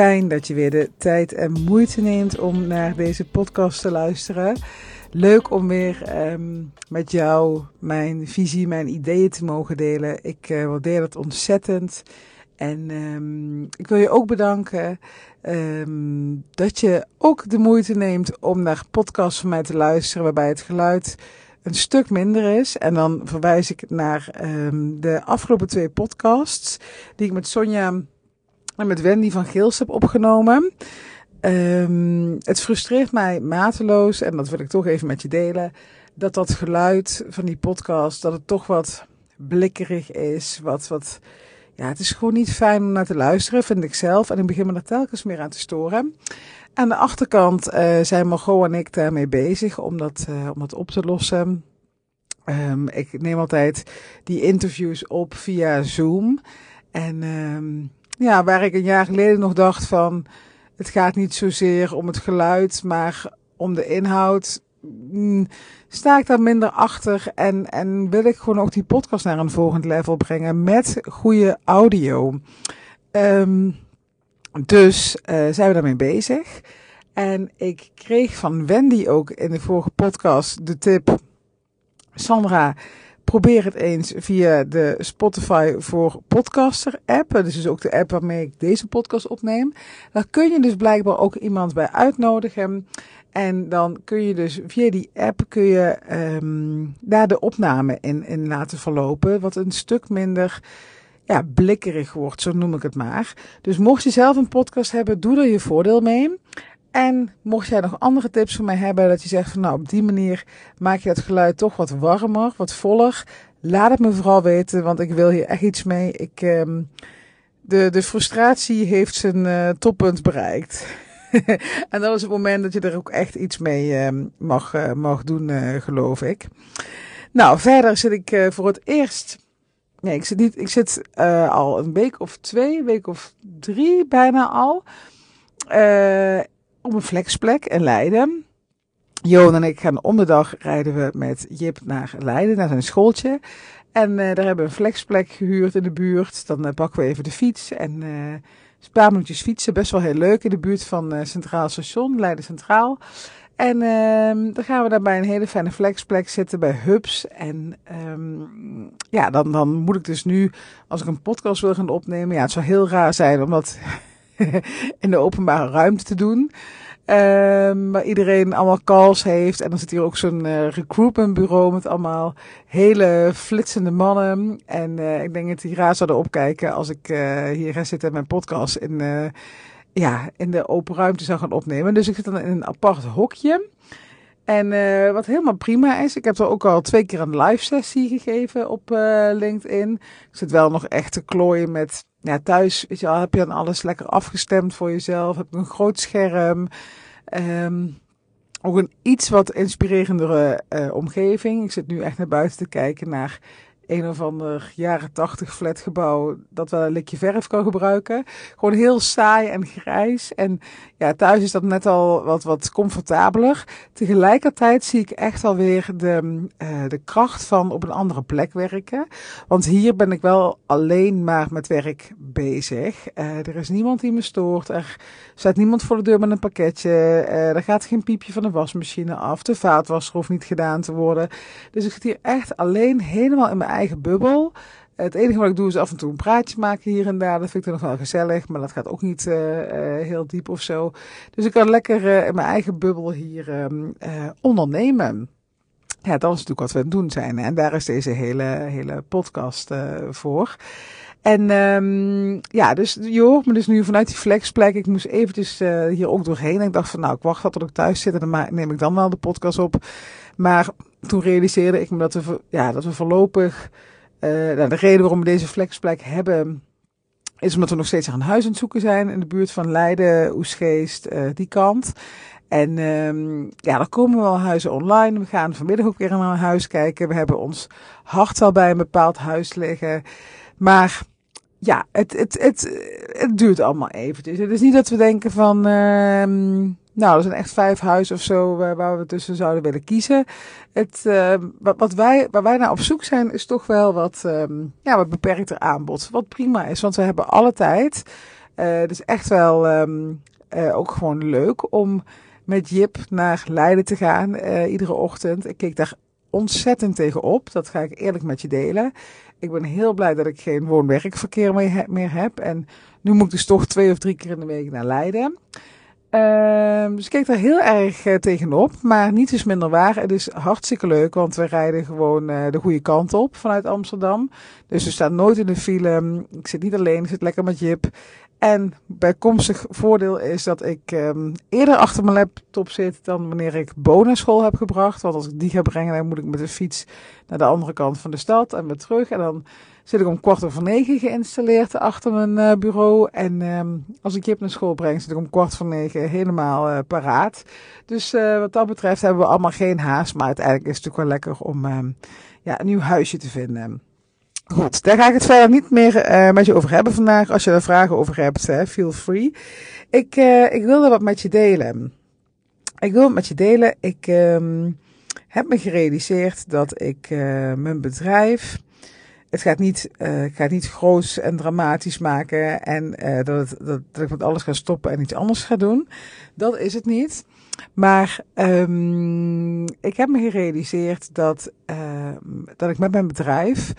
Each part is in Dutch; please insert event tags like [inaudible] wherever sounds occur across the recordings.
Fijn dat je weer de tijd en moeite neemt om naar deze podcast te luisteren. Leuk om weer ehm, met jou mijn visie, mijn ideeën te mogen delen. Ik uh, waardeer het ontzettend. En um, ik wil je ook bedanken um, dat je ook de moeite neemt om naar podcasts van mij te luisteren waarbij het geluid een stuk minder is. En dan verwijs ik naar de afgelopen twee podcasts die ik met Sonja met Wendy van Geels heb opgenomen. Um, het frustreert mij mateloos, en dat wil ik toch even met je delen, dat dat geluid van die podcast, dat het toch wat blikkerig is, wat, wat, ja, het is gewoon niet fijn om naar te luisteren, vind ik zelf. En ik begin me er telkens meer aan te storen. Aan de achterkant uh, zijn Margot en ik daarmee bezig om dat, uh, om dat op te lossen. Um, ik neem altijd die interviews op via Zoom. En um, ja, waar ik een jaar geleden nog dacht van, het gaat niet zozeer om het geluid, maar om de inhoud. Mm, sta ik daar minder achter en, en wil ik gewoon ook die podcast naar een volgend level brengen met goede audio. Um, dus uh, zijn we daarmee bezig. En ik kreeg van Wendy ook in de vorige podcast de tip: Sandra, probeer het eens via de Spotify voor Podcaster app. Dat is dus ook de app waarmee ik deze podcast opneem. Daar kun je dus blijkbaar ook iemand bij uitnodigen. En dan kun je dus via die app kun je um, daar de opname in, in laten verlopen. Wat een stuk minder ja, blikkerig wordt, zo noem ik het maar. Dus mocht je zelf een podcast hebben, doe er je voordeel mee. En mocht jij nog andere tips voor mij hebben, dat je zegt van nou op die manier maak je het geluid toch wat warmer, wat voller. Laat het me vooral weten, want ik wil hier echt iets mee. Ik, um, de, de frustratie heeft zijn uh, toppunt bereikt. [laughs] en dat is het moment dat je er ook echt iets mee uh, mag, uh, mag doen, uh, geloof ik. Nou, verder zit ik voor het eerst. Nee, ik zit niet. Ik zit al een week of twee, week of drie bijna al op een flexplek in Leiden. Johan en ik gaan om de dag rijden we met Jip naar Leiden, naar zijn schooltje. En uh, daar hebben we een flexplek gehuurd in de buurt. Dan uh, pakken we even de fiets en uh, een paar minuutjes fietsen. Best wel heel leuk in de buurt van Centraal Station, Leiden Centraal. En ehm, dan gaan we daar bij een hele fijne flexplek zitten bij Hubs. En um, ja, dan, dan moet ik dus nu, als ik een podcast wil gaan opnemen, ja, het zou heel raar zijn om dat [laughs] in de openbare ruimte te doen. Um, waar iedereen allemaal calls heeft. En dan zit hier ook zo'n uh, recruitmentbureau met allemaal hele flitsende mannen. En uh, ik denk dat die raar zouden opkijken als ik uh, hier ga zitten en mijn podcast in, ja, in de open ruimte zou gaan opnemen. Dus ik zit dan in een apart hokje. En wat helemaal prima is, ik heb er ook al twee keer een live sessie gegeven op LinkedIn. Ik zit wel nog echt te klooien met, ja thuis je heb je dan alles lekker afgestemd voor jezelf. Heb een groot scherm. Um, ook een iets wat inspirerendere uh, omgeving. Ik zit nu echt naar buiten te kijken naar een of ander jaren tachtig flatgebouw dat wel een likje verf kan gebruiken. Gewoon heel saai en grijs. En ja, thuis is dat net al wat, wat comfortabeler. Tegelijkertijd zie ik echt alweer de, uh, de kracht van op een andere plek werken. Want hier ben ik wel alleen maar met werk bezig. Uh, er is niemand die me stoort. Er staat niemand voor de deur met een pakketje. Uh, er gaat geen piepje van de wasmachine af. De vaatwasser hoeft niet gedaan te worden. Dus ik zit hier echt alleen helemaal in mijn eigen bubbel. Het enige wat ik doe is af en toe een praatje maken hier en daar. Dat vind ik dan nog wel gezellig, maar dat gaat ook niet uh, uh, heel diep of zo. Dus ik kan lekker uh, in mijn eigen bubbel hier um, ondernemen. Ja, dat is natuurlijk wat we aan het doen zijn. En daar is deze hele, hele podcast voor. En um, ja, dus je hoort me dus nu vanuit die flexplek. Ik moest eventjes hier ook doorheen. En ik dacht van nou, ik wacht tot ik thuis zit en dan neem ik dan wel de podcast op. Maar toen realiseerde ik me dat we, ja, dat we voorlopig uh, nou, de reden waarom we deze flexplek hebben, is omdat we nog steeds aan huis aan het zoeken zijn in de buurt van Leiden, Oesgeest, uh, die kant. En um, ja, er komen wel huizen online. We gaan vanmiddag ook weer naar een huis kijken. We hebben ons hart al bij een bepaald huis liggen. Maar ja, het, het, het, het duurt allemaal eventjes. Het is niet dat we denken van, uh, nou, er zijn echt vijf huizen of zo waar, we tussen zouden willen kiezen. Het, uh, wat, wat wij, waar wij naar op zoek zijn, is toch wel wat, um, ja, wat beperkter aanbod. Wat prima is, want we hebben alle tijd. het is echt wel ehm, ook gewoon leuk om met Jip naar Leiden te gaan iedere ochtend. Ik keek daar ontzettend tegenop. Dat ga ik eerlijk met je delen. Ik ben heel blij dat ik geen woon-werkverkeer meer heb. En nu moet ik dus toch twee of drie keer in de week naar Leiden. Uh, dus ik kijk daar heel erg uh, tegenop, maar niet is minder waar. Het is hartstikke leuk, want we rijden gewoon uh, de goede kant op vanuit Amsterdam. Dus we staan nooit in de file. Ik zit niet alleen, ik zit lekker met Jip. En bijkomstig voordeel is dat ik um, eerder achter mijn laptop zit dan wanneer ik Bo naar school heb gebracht. Want als ik die ga brengen, dan moet ik met de fiets naar de andere kant van de stad en weer terug. En dan zit ik om kwart over negen geïnstalleerd achter mijn uh, bureau. En um, als ik Jip naar school breng, zit ik om kwart voor negen helemaal uh, paraat. Dus uh, wat dat betreft hebben we allemaal geen haast. Maar uiteindelijk is het natuurlijk wel lekker om um, ja, een nieuw huisje te vinden. Goed, daar ga ik het verder niet meer uh, met je over hebben vandaag. Als je er vragen over hebt, hè, feel free. Ik, uh, ik wilde wat met je delen. Ik wil het met je delen. Ik um, heb me gerealiseerd dat ik uh, mijn bedrijf. Het gaat niet, ik ga niet groot en dramatisch maken en dat, het, dat, dat ik met alles ga stoppen en iets anders ga doen. Dat is het niet. Maar um, ik heb me gerealiseerd dat, dat ik met mijn bedrijf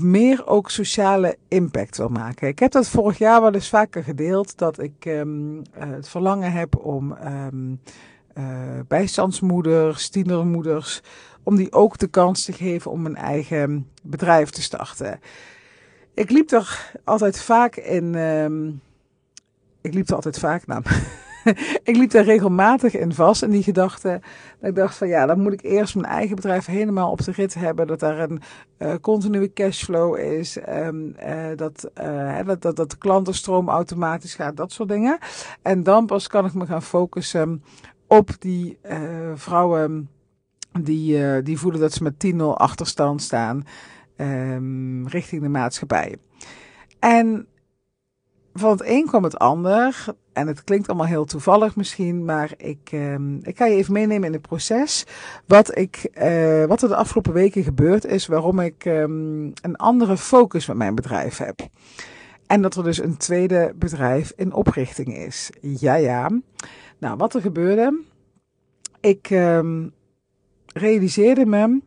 meer ook sociale impact wil maken. Ik heb dat vorig jaar wel eens vaker gedeeld, dat ik um, het verlangen heb om um, bijstandsmoeders, tienermoeders, om die ook de kans te geven om een eigen bedrijf te starten. Ik liep er altijd vaak in. Um, ik liep er altijd vaak, nou, [laughs] [laughs] ik liep daar regelmatig in vast in die gedachte. Dat ik dacht van ja, dan moet ik eerst mijn eigen bedrijf helemaal op de rit hebben. Dat daar een uh, continue cashflow is. Um, uh, dat, uh, dat, dat, dat de klantenstroom automatisch gaat. Dat soort dingen. En dan pas kan ik me gaan focussen op die vrouwen die, die voelen dat ze met 10-0 achterstand staan. Um, richting de maatschappij. En van het een kwam het ander. En het klinkt allemaal heel toevallig misschien, maar ik, uh, ik ga je even meenemen in het proces. Wat, ik, uh, wat er de afgelopen weken gebeurd is, waarom ik um, een andere focus met mijn bedrijf heb. En dat er dus een tweede bedrijf in oprichting is. Ja, ja. Nou, wat er gebeurde. Ik um, realiseerde me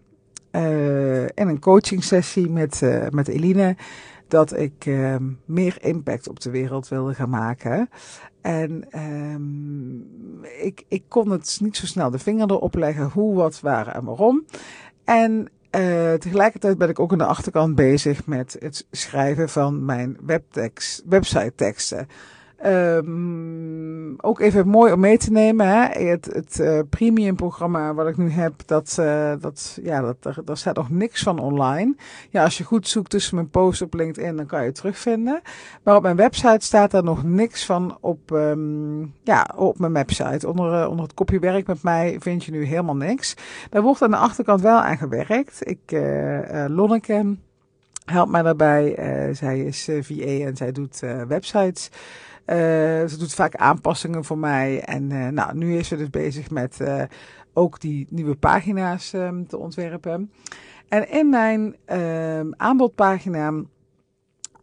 uh, in een coaching sessie met, uh, met Eline dat ik uh, meer impact op de wereld wilde gaan maken. En um, ik, ik kon het niet zo snel de vinger erop leggen hoe, wat, waar en waarom. En uh, tegelijkertijd ben ik ook aan de achterkant bezig met het schrijven van mijn webtekst, website teksten. Um, ook even mooi om mee te nemen. Hè? Het, het uh, premium programma wat ik nu heb, dat, uh, dat, ja, dat, daar, daar staat nog niks van online. Ja, als je goed zoekt tussen mijn post op LinkedIn, dan kan je het terugvinden. Maar op mijn website staat daar nog niks van op, um, ja, op mijn website. Onder, uh, onder het kopje werk met mij vind je nu helemaal niks. Daar wordt aan de achterkant wel aan gewerkt. Ik, Lonneke helpt mij daarbij. zij is VA en zij doet websites. Uh, ze doet vaak aanpassingen voor mij. En uh, nou, nu is ze dus bezig met uh, ook die nieuwe pagina's um, te ontwerpen. En in mijn ehm, aanbodpagina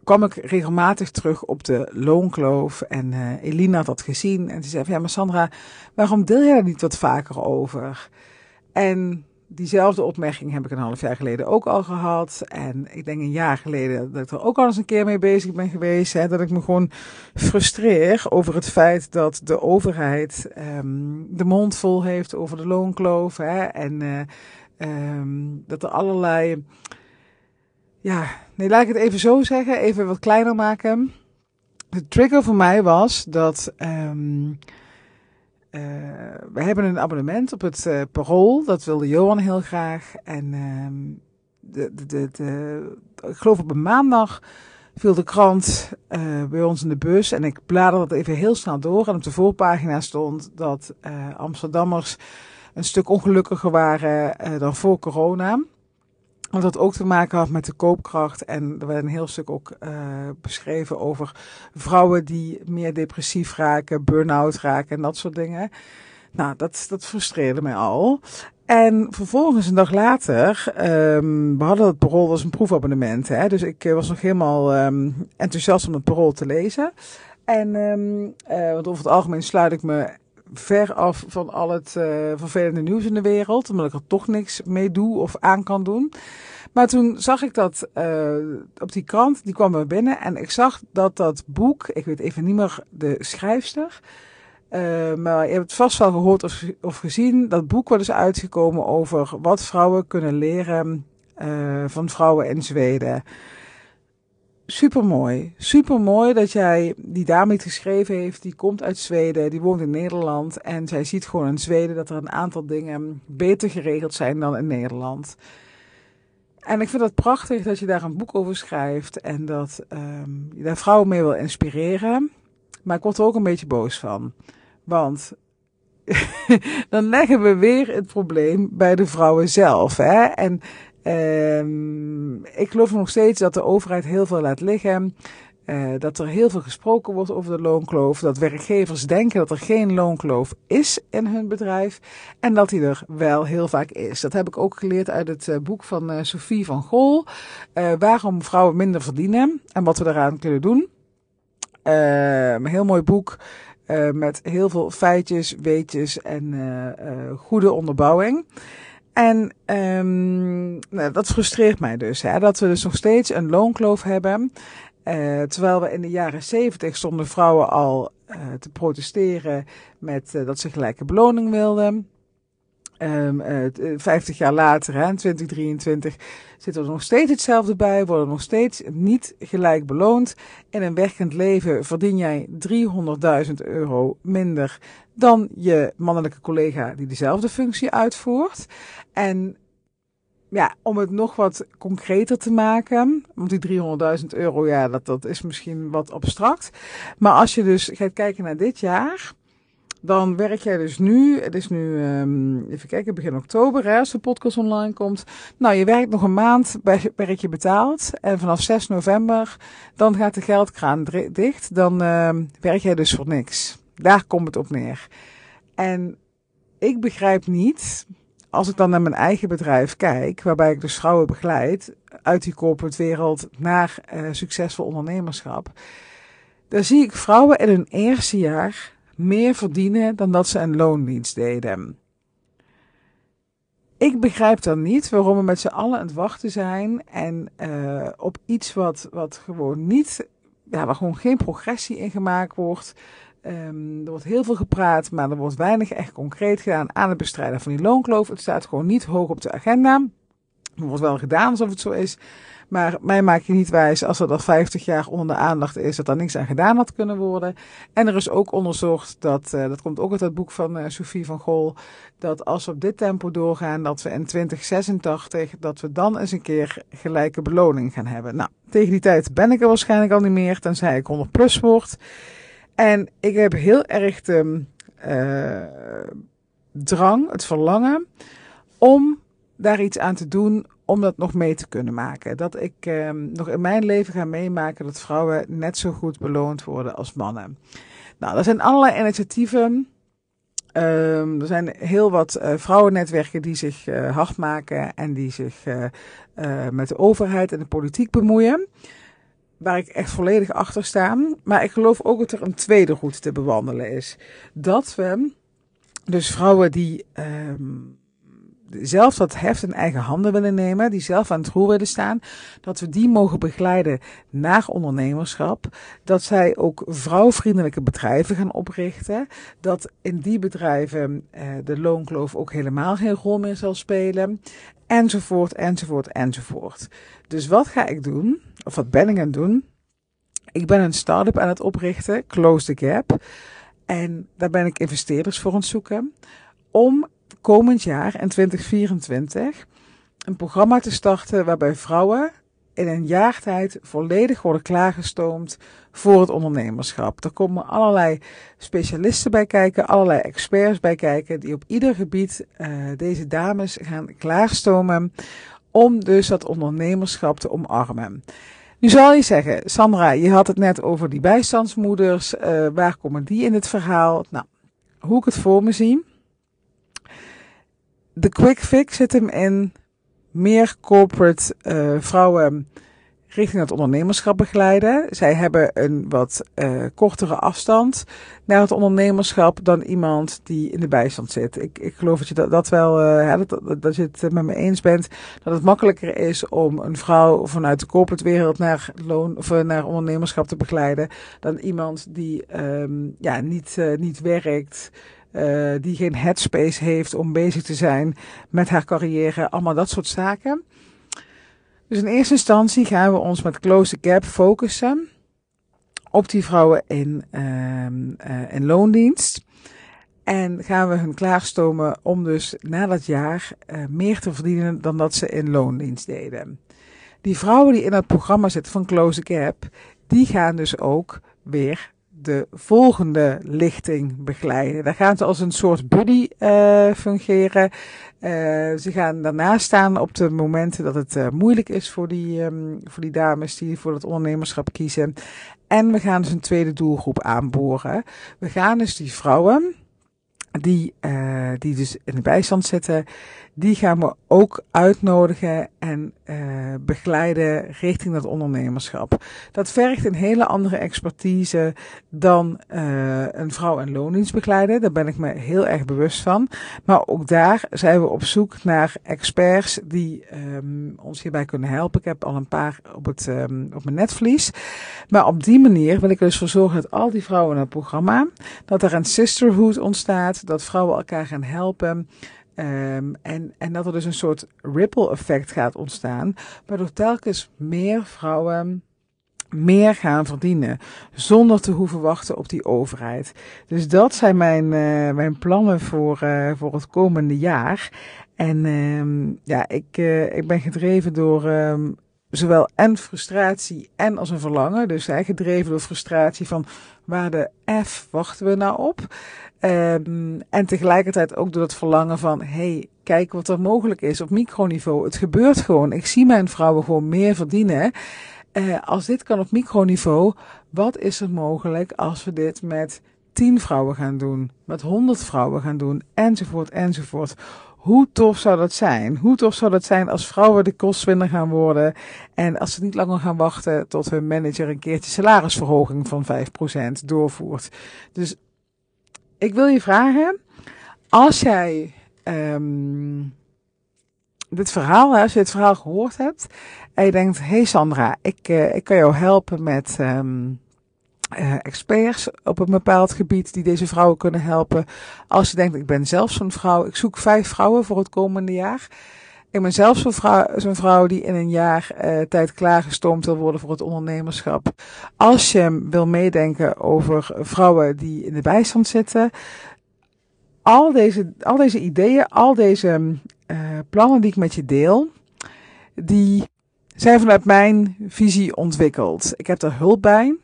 kwam ik regelmatig terug op de loonkloof. En Elina had dat gezien. En ze zei van, ja, maar Sandra, waarom deel je daar niet wat vaker over? En diezelfde opmerking heb ik een half jaar geleden ook al gehad. En ik denk een jaar geleden dat ik er ook al eens een keer mee bezig ben geweest. Hè, dat ik me gewoon frustreer over het feit dat de overheid um, de mond vol heeft over de loonkloof. Hè, en uh, um, dat er allerlei. Ja, nee, laat ik het even zo zeggen, even wat kleiner maken. De trigger voor mij was dat. Um, uh, we hebben een abonnement op het uh, Parool. Dat wilde Johan heel graag. En uh, de, de, de, ik geloof op een maandag viel de krant uh, bij ons in de bus. En ik bladerde dat even heel snel door. En op de voorpagina stond dat Amsterdammers een stuk ongelukkiger waren dan voor corona. Wat dat ook te maken had met de koopkracht. En er werd een heel stuk ook uh, beschreven over vrouwen die meer depressief raken, burn-out raken en dat soort dingen. Nou, dat, dat frustreerde mij al. En vervolgens, een dag later, um, we hadden het parool, was een proefabonnement. Hè? Dus ik was nog helemaal um, enthousiast om het parool te lezen. En, um, want over het algemeen sluit ik me ver af van al het uh, vervelende nieuws in de wereld. Omdat ik er toch niks mee doe of aan kan doen. Maar toen zag ik dat uh, op die krant, die kwam er binnen. En ik zag dat dat boek, ik weet even niet meer de schrijfster. Uh, maar je hebt het vast wel gehoord of, of gezien. Dat boek wat is uitgekomen over wat vrouwen kunnen leren van vrouwen in Zweden. Supermooi. Supermooi dat jij die dame die geschreven heeft, die komt uit Zweden, die woont in Nederland. En zij ziet gewoon in Zweden dat er een aantal dingen beter geregeld zijn dan in Nederland. En ik vind het prachtig dat je daar een boek over schrijft en dat um, je daar vrouwen mee wil inspireren. Maar ik word er ook een beetje boos van. Want [laughs] dan leggen we weer het probleem bij de vrouwen zelf. Hè? En um, ik geloof nog steeds dat de overheid heel veel laat liggen. Uh, dat er heel veel gesproken wordt over de loonkloof. Dat werkgevers denken dat er geen loonkloof is in hun bedrijf. En dat die er wel heel vaak is. Dat heb ik ook geleerd uit het uh, boek van uh, Sophie van Gol. waarom vrouwen minder verdienen en wat we daaraan kunnen doen. een heel mooi boek. Met heel veel feitjes, weetjes en goede onderbouwing. En um, dat frustreert mij dus. Hè, dat we dus nog steeds een loonkloof hebben. terwijl we in de jaren zeventig stonden vrouwen al te protesteren met dat ze gelijke beloning wilden. Um, uh, 50 jaar later, hè, 2023, zitten er nog steeds hetzelfde bij, worden nog steeds niet gelijk beloond. In een werkend leven verdien jij 300.000 euro minder dan je mannelijke collega die dezelfde functie uitvoert. En ja, om het nog wat concreter te maken, want die 300.000 euro, ja, dat, dat is misschien wat abstract. Maar als je dus gaat kijken naar dit jaar, dan werk jij dus nu, het is nu, um, even kijken, begin oktober, hè, als de podcast online komt. Nou, je werkt nog een maand, werk je betaald. En vanaf 6 november, dan gaat de geldkraan dicht. Dan um, werk jij dus voor niks. Daar komt het op neer. En ik begrijp niet, als ik dan naar mijn eigen bedrijf kijk, waarbij ik dus vrouwen begeleid uit die corporate wereld naar uh, succesvol ondernemerschap. Dan zie ik vrouwen in hun eerste jaar meer verdienen dan dat ze een loondienst deden. Ik begrijp dan niet waarom we met z'n allen aan het wachten zijn en uh, op iets wat, wat gewoon niet, ja, waar gewoon geen progressie in gemaakt wordt. Um, er wordt heel veel gepraat, maar er wordt weinig echt concreet gedaan aan het bestrijden van die loonkloof. Het staat gewoon niet hoog op de agenda. Er wordt wel gedaan alsof het zo is. Maar mij maak je niet wijs als er al 50 jaar onder de aandacht is dat er niks aan gedaan had kunnen worden. En er is ook onderzocht, dat, uh, dat komt ook uit het boek van uh, Sophie van Gol, dat als we op dit tempo doorgaan, dat we in 2086, dat we dan eens een keer gelijke beloning gaan hebben. Nou, tegen die tijd ben ik er waarschijnlijk al niet meer, tenzij ik 100 plus word. En ik heb heel erg de uh, drang, het verlangen, om daar iets aan te doen om dat nog mee te kunnen maken. Dat ik eh, nog in mijn leven ga meemaken dat vrouwen net zo goed beloond worden als mannen. Nou, er zijn allerlei initiatieven. Um, er zijn heel wat uh, vrouwennetwerken die zich uh, hard maken en die zich uh, met de overheid en de politiek bemoeien. Waar ik echt volledig achter sta. Maar ik geloof ook dat er een tweede route te bewandelen is. Dat we dus vrouwen die um, zelf dat heft in eigen handen willen nemen, die zelf aan het roer willen staan, dat we die mogen begeleiden naar ondernemerschap. Dat zij ook vrouwvriendelijke bedrijven gaan oprichten. Dat in die bedrijven eh, de loonkloof ook helemaal geen rol meer zal spelen. Enzovoort, enzovoort, enzovoort. Dus wat ga ik doen? Of wat ben ik aan het doen? Ik ben een start-up aan het oprichten, Close the Gap. En daar ben ik investeerders voor aan het zoeken. Om komend jaar in 2024 een programma te starten waarbij vrouwen in een jaar tijd volledig worden klaargestoomd voor het ondernemerschap. Er komen allerlei specialisten bij kijken, allerlei experts bij kijken, die op ieder gebied uh, deze dames gaan klaarstomen om dus dat ondernemerschap te omarmen. Nu zal je zeggen, Sandra, je had het net over die bijstandsmoeders, uh, waar komen die in het verhaal? Nou, hoe ik het voor me zie de quick fix zit hem in meer corporate uh, vrouwen richting het ondernemerschap begeleiden. Zij hebben een wat uh, kortere afstand naar het ondernemerschap dan iemand die in de bijstand zit. Ik, ik geloof dat je dat, dat wel, uh, dat, dat, je het met me eens bent, dat het makkelijker is om een vrouw vanuit de corporate wereld naar loon of naar ondernemerschap te begeleiden dan iemand die um, ja, niet, niet werkt. Uh, die geen headspace heeft om bezig te zijn met haar carrière, allemaal dat soort zaken. Dus in eerste instantie gaan we ons met Close the Gap focussen op die vrouwen in, uh, uh, in loondienst. En gaan we hun klaarstomen om dus na dat jaar uh, meer te verdienen dan dat ze in loondienst deden. Die vrouwen die in het programma zitten van Close the Gap, die gaan dus ook weer de volgende lichting begeleiden. Daar gaan ze als een soort buddy uh, fungeren. Uh, ze gaan daarnaast staan op de momenten dat het uh, moeilijk is voor die, um, voor die dames die voor het ondernemerschap kiezen. En we gaan dus een tweede doelgroep aanboren. We gaan dus die vrouwen die, uh, die dus in de bijstand zitten, die gaan we ook uitnodigen en uh, begeleiden richting dat ondernemerschap. Dat vergt een hele andere expertise dan uh, een vrouw- en loondienst begeleiden. Daar ben ik me heel erg bewust van. Maar ook daar zijn we op zoek naar experts die um, ons hierbij kunnen helpen. Ik heb al een paar op, het, um, op mijn netvlies. Maar op die manier wil ik er dus voor zorgen dat al die vrouwen in het programma, dat er een sisterhood ontstaat, dat vrouwen elkaar gaan helpen. Um, en, en dat er dus een soort ripple effect gaat ontstaan, waardoor telkens meer vrouwen meer gaan verdienen, zonder te hoeven wachten op die overheid. Dus dat zijn mijn, uh, mijn plannen voor, uh, voor het komende jaar. En um, ja, ik, uh, ik ben gedreven door um, zowel en frustratie en als een verlangen. Dus hè, gedreven door frustratie van waar de F wachten we nou op? Um, en tegelijkertijd ook door het verlangen van, hey, kijk wat er mogelijk is op microniveau. Het gebeurt gewoon. Ik zie mijn vrouwen gewoon meer verdienen. Uh, als dit kan op microniveau, wat is er mogelijk als we dit met 10 vrouwen gaan doen, met 100 vrouwen gaan doen, enzovoort, enzovoort. Hoe tof zou dat zijn? Hoe tof zou dat zijn als vrouwen de kostwinner gaan worden en als ze niet langer gaan wachten tot hun manager een keertje salarisverhoging van 5% doorvoert. Dus ik wil je vragen, als jij um, dit verhaal, als je het verhaal gehoord hebt en je denkt, hey Sandra, ik, uh, ik kan jou helpen met um, uh, experts op een bepaald gebied die deze vrouwen kunnen helpen. Als je denkt, ik ben zelf zo'n vrouw, ik zoek vijf vrouwen voor het komende jaar. Ik ben zelf zo'n vrouw, zo'n vrouw die in een jaar uh, tijd klaargestoomd wil worden voor het ondernemerschap. Als je wil meedenken over vrouwen die in de bijstand zitten, al deze, al deze ideeën, al deze uh, plannen die ik met je deel, die zijn vanuit mijn visie ontwikkeld. Ik heb er hulp bij.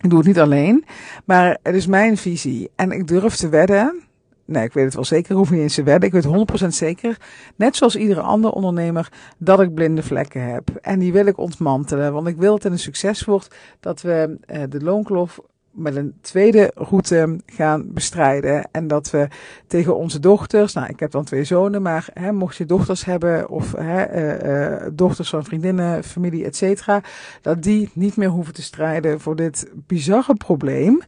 Ik doe het niet alleen, maar het is mijn visie. En ik durf te wedden, nee, ik weet het wel zeker, hoef niet eens te wedden. Ik weet 100% zeker, net zoals iedere andere ondernemer, dat ik blinde vlekken heb. En die wil ik ontmantelen, want ik wil dat het een succes wordt dat we uh, de loonkloof met een tweede route gaan bestrijden. En dat we tegen onze dochters, nou ik heb dan twee zonen, maar hè, mocht je dochters hebben of hè, uh, uh, dochters van vriendinnen, familie, et cetera, dat die niet meer hoeven te strijden voor dit bizarre probleem.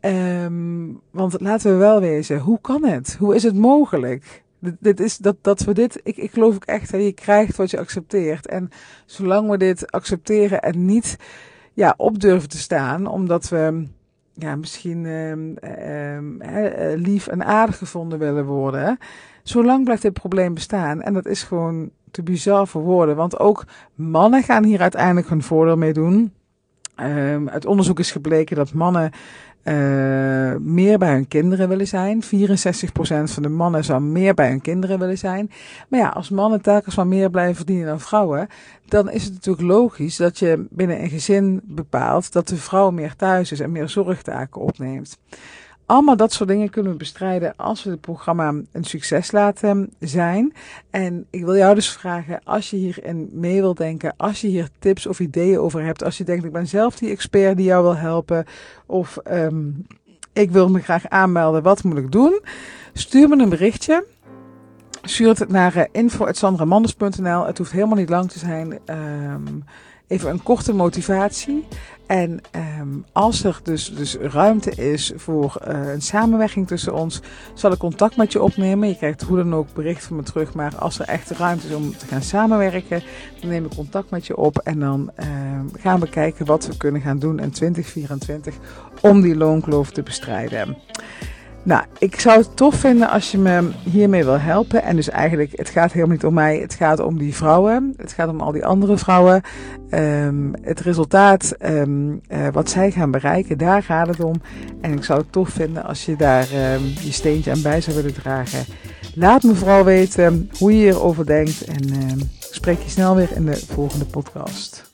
Um, want laten we wel wezen, hoe kan het? Hoe is het mogelijk? Dit, is dat, dat we dit, ik, ik geloof ook echt, hè, je krijgt wat je accepteert. En zolang we dit accepteren en niet ja, op durven te staan, omdat we ja, misschien um, um, he, lief en aardig gevonden willen worden. Zolang blijft dit probleem bestaan. En dat is gewoon te bizar voor woorden. Want ook mannen gaan hier uiteindelijk hun voordeel mee doen. Um, uit onderzoek is gebleken dat mannen uh, meer bij hun kinderen willen zijn. 64% van de mannen zou meer bij hun kinderen willen zijn. Maar ja, als mannen telkens maar meer blijven verdienen dan vrouwen, dan is het natuurlijk logisch dat je binnen een gezin bepaalt dat de vrouw meer thuis is en meer zorgtaken opneemt. Allemaal dat soort dingen kunnen we bestrijden als we het programma een succes laten zijn. En ik wil jou dus vragen, als je hierin mee wilt denken, als je hier tips of ideeën over hebt, als je denkt, ik ben zelf die expert die jou wil helpen, of um, ik wil me graag aanmelden, wat moet ik doen? Stuur me een berichtje stuur het naar uh, info.sandramanders.nl. Het hoeft helemaal niet lang te zijn. Um, even een korte motivatie. En um, als er dus, dus ruimte is voor uh, een samenwerking tussen ons, zal ik contact met je opnemen. Je krijgt hoe dan ook bericht van me terug. Maar als er echt ruimte is om te gaan samenwerken, dan neem ik contact met je op. En dan uh, gaan we kijken wat we kunnen gaan doen in 2024 om die loonkloof te bestrijden. Nou, ik zou het tof vinden als je me hiermee wil helpen. En dus eigenlijk, het gaat helemaal niet om mij, het gaat om die vrouwen. Het gaat om al die andere vrouwen. Um, het resultaat, um, uh, wat zij gaan bereiken, daar gaat het om. En ik zou het tof vinden als je daar um, je steentje aan bij zou willen dragen. Laat me vooral weten hoe je hierover denkt. En spreek je snel weer in de volgende podcast.